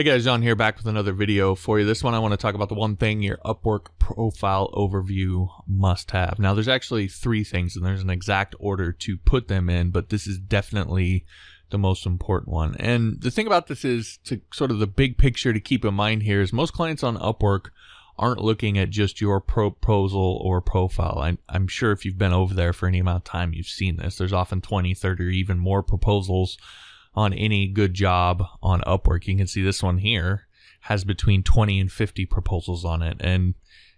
Hey guys, John here back with another video for you. This one I want to talk about the one thing your Upwork profile overview must have. Now there's actually three things and there's an exact order to put them in, but this is definitely the most important one. And the thing about this is to sort of the big picture to keep in mind here is most clients on Upwork aren't looking at just your proposal or profile. I'm, I'm sure if you've been over there for any amount of time, you've seen this. There's often 20, 30, or even more proposals on any good job on Upwork. You can see this one here has between 20 and 50 proposals on it. And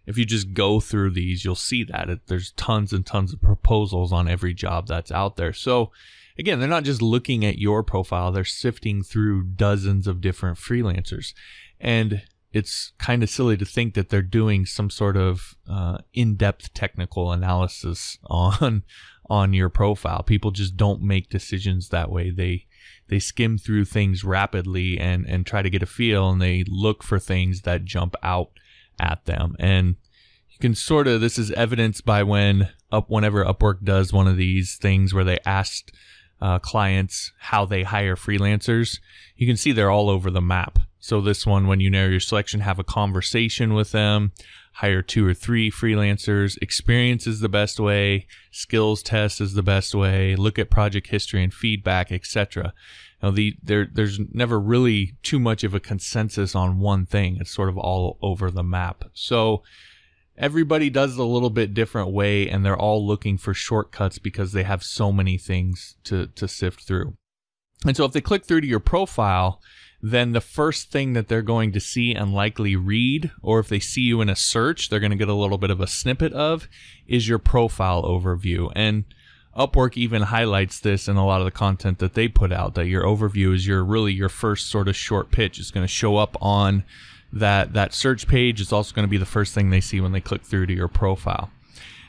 if you just go through these, you'll see that it, there's tons and tons of proposals on every job that's out there. So again, they're not just looking at your profile, they're sifting through dozens of different freelancers. And it's kind of silly to think that they're doing some sort of uh, in-depth technical analysis on on your profile. People just don't make decisions that way. They they skim through things rapidly and and try to get a feel and they look for things that jump out at them. And you can sort of this is evidenced by when up whenever upwork does one of these things where they asked uh, clients how they hire freelancers you can see they're all over the map so this one when you narrow your selection have a conversation with them hire two or three freelancers. Experience is the best way. Skills test is the best way. Look at project history and feedback, etc. Now, the there there's never really too much of a consensus on one thing. It's sort of all over the map. So everybody does it a little bit different way, and they're all looking for shortcuts because they have so many things to to sift through. And so if they click through to your profile, then the first thing that they're going to see and likely read, or if they see you in a search, they're going to get a little bit of a snippet of, is your profile overview. And Upwork even highlights this in a lot of the content that they put out that your overview is your really your first sort of short pitch. It's going to show up on that that search page. It's also going to be the first thing they see when they click through to your profile.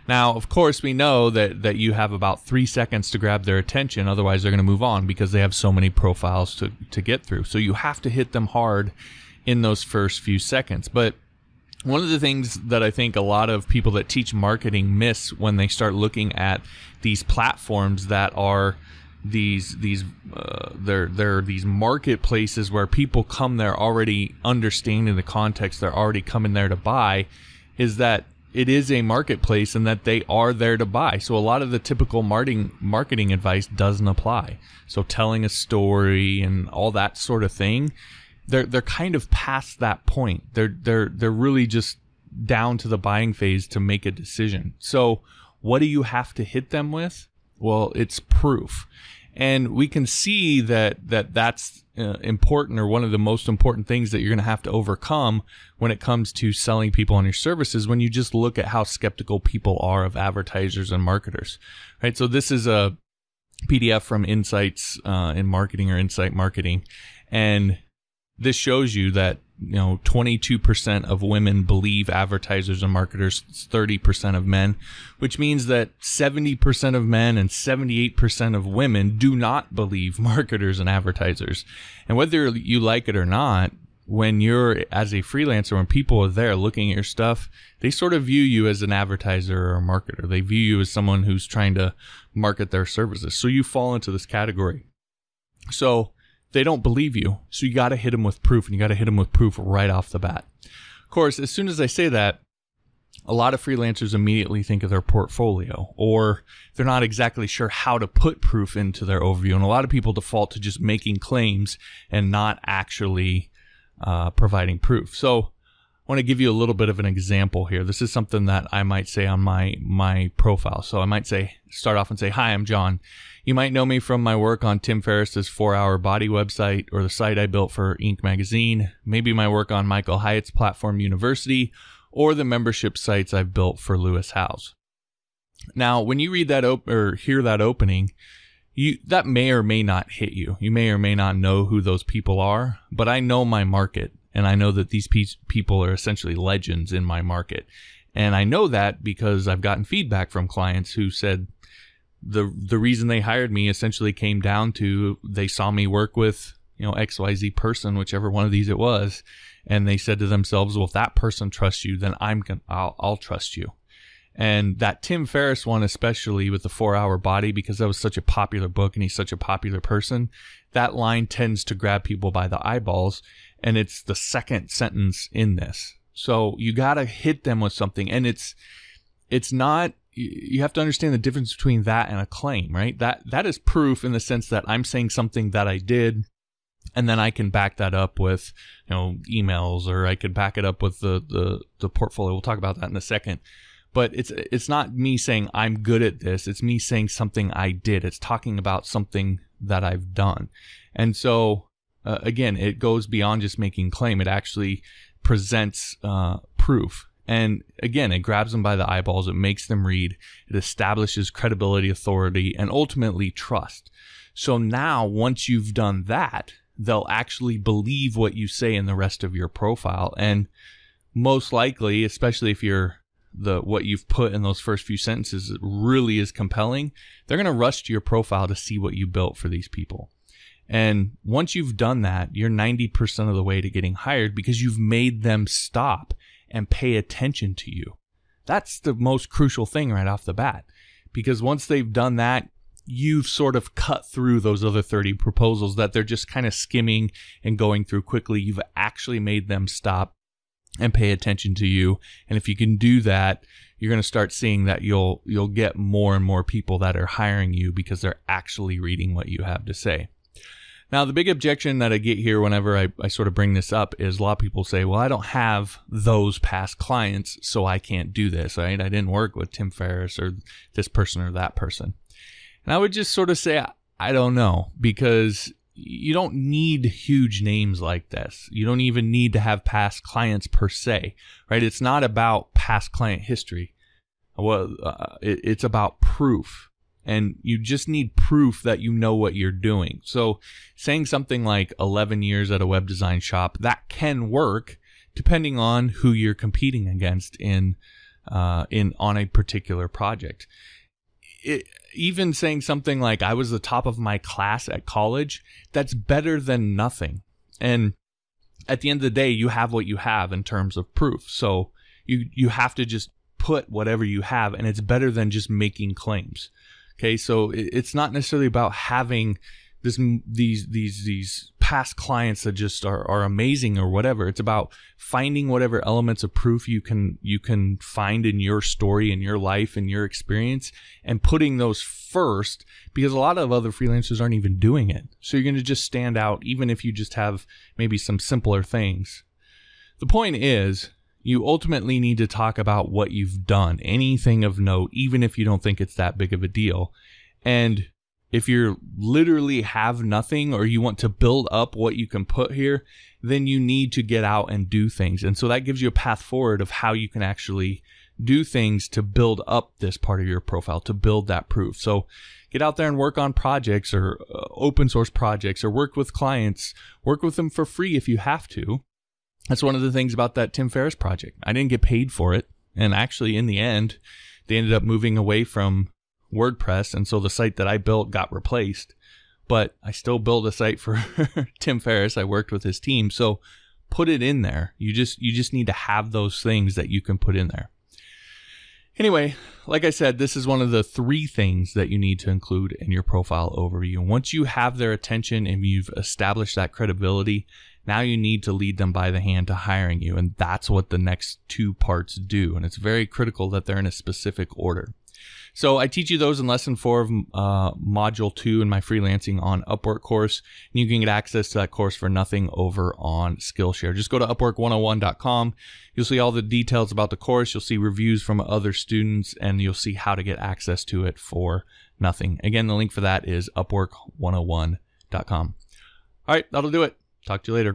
Now, of course, we know that, that you have about three seconds to grab their attention. Otherwise, they're going to move on because they have so many profiles to, to get through. So you have to hit them hard in those first few seconds. But one of the things that I think a lot of people that teach marketing miss when they start looking at these platforms that are these these uh, they're they're these marketplaces where people come there already understanding the context they're already coming there to buy is that it is a marketplace and that they are there to buy. So a lot of the typical marketing marketing advice doesn't apply. So telling a story and all that sort of thing, they're they're kind of past that point. They're they're they're really just down to the buying phase to make a decision. So what do you have to hit them with? Well, it's proof and we can see that that that's uh, important or one of the most important things that you're going to have to overcome when it comes to selling people on your services when you just look at how skeptical people are of advertisers and marketers right? So this is a pdf from insights uh, in marketing or insight marketing. And this shows you that you know 22% of women believe advertisers and marketers 30% of men which means that 70% of men and 78% of women do not believe marketers and advertisers. And whether you like it or not when you're as a freelancer when people are there looking at your stuff they sort of view you as an advertiser or a marketer. They view you as someone who's trying to market their services. So you fall into this category. So they don't believe you. So you got to hit them with proof and you got to hit them with proof right off the bat. Of course, as soon as I say that, a lot of freelancers immediately think of their portfolio or they're not exactly sure how to put proof into their overview. And a lot of people default to just making claims and not actually uh, providing proof. So I want to give you a little bit of an example here. This is something that I might say on my my profile. So I might say start off and say, "Hi, I'm John. You might know me from my work on Tim Ferriss's 4-Hour Body website or the site I built for Inc. magazine, maybe my work on Michael Hyatt's platform University, or the membership sites I've built for Lewis Howes." Now, when you read that op- or hear that opening, you that may or may not hit you. You may or may not know who those people are, but I know my market and I know that these pe- people are essentially legends in my market. And I know that because I've gotten feedback from clients who said the the reason they hired me essentially came down to they saw me work with you know XYZ person, whichever one of these it was, and they said to themselves, "Well, if that person trusts you, then I'm gonna I'll, I'll trust you." And that Tim Ferriss one, especially with the four hour body, because that was such a popular book and he's such a popular person, that line tends to grab people by the eyeballs and it's the second sentence in this. So you got to hit them with something and it's it's not you have to understand the difference between that and a claim, right? That that is proof in the sense that I'm saying something that I did and then I can back that up with, you know, emails or I could back it up with the the the portfolio. We'll talk about that in a second. But it's it's not me saying I'm good at this. It's me saying something I did. It's talking about something that I've done. And so uh, again, it goes beyond just making claim. It actually presents uh, proof. And again, it grabs them by the eyeballs. It makes them read. It establishes credibility, authority, and ultimately trust. So now, once you've done that, they'll actually believe what you say in the rest of your profile. And most likely, especially if you're the what you've put in those first few sentences really is compelling, they're going to rush to your profile to see what you built for these people. And once you've done that, you're 90% of the way to getting hired because you've made them stop and pay attention to you. That's the most crucial thing right off the bat. Because once they've done that, you've sort of cut through those other 30 proposals that they're just kind of skimming and going through quickly. You've actually made them stop and pay attention to you. And if you can do that, you're going to start seeing that you'll you'll get more and more people that are hiring you because they're actually reading what you have to say. Now, the big objection that I get here whenever I, I sort of bring this up is a lot of people say, well, I don't have those past clients, so I can't do this, right? I didn't work with Tim Ferriss or this person or that person. And I would just sort of say, I don't know, because you don't need huge names like this. You don't even need to have past clients per se, right? It's not about past client history. Well, uh, it, it's about proof and you just need proof that you know what you're doing. So saying something like 11 years at a web design shop, that can work depending on who you're competing against in, uh, in, on a particular project. It, even saying something like I was the top of my class at college, that's better than nothing. And at the end of the day, you have what you have in terms of proof. So you, you have to just put whatever you have and it's better than just making claims. Okay, so it's not necessarily about having this these these these past clients that just are, are amazing or whatever. It's about finding whatever elements of proof you can you can find in your story in your life and your experience and putting those first because a lot of other freelancers aren't even doing it. So you're going to just stand out even if you just have maybe some simpler things. The point is you ultimately need to talk about what you've done, anything of note, even if you don't think it's that big of a deal. And if you literally have nothing or you want to build up what you can put here, then you need to get out and do things. And so that gives you a path forward of how you can actually do things to build up this part of your profile, to build that proof. So get out there and work on projects or uh, open source projects or work with clients, work with them for free if you have to that's one of the things about that Tim Ferriss project. I didn't get paid for it. And actually, in the end, they ended up moving away from WordPress. And so the site that I built got replaced. But I still built a site for Tim Ferriss. I worked with his team. So put it in there. You just you just need to have those things that you can put in there. Anyway, like I said, this is one of the three things that you need to include in your profile overview. Once you have their attention and you've established that credibility, now you need to lead them by the hand to hiring you. And that's what the next two parts do. And it's very critical that they're in a specific order. So I teach you those in lesson four of uh, module two in my freelancing on Upwork course. And you can get access to that course for nothing over on Skillshare. Just go to upwork101.com. You'll see all the details about the course. You'll see reviews from other students and you'll see how to get access to it for nothing. Again, the link for that is upwork101.com. All right, that'll do it. Talk to you later.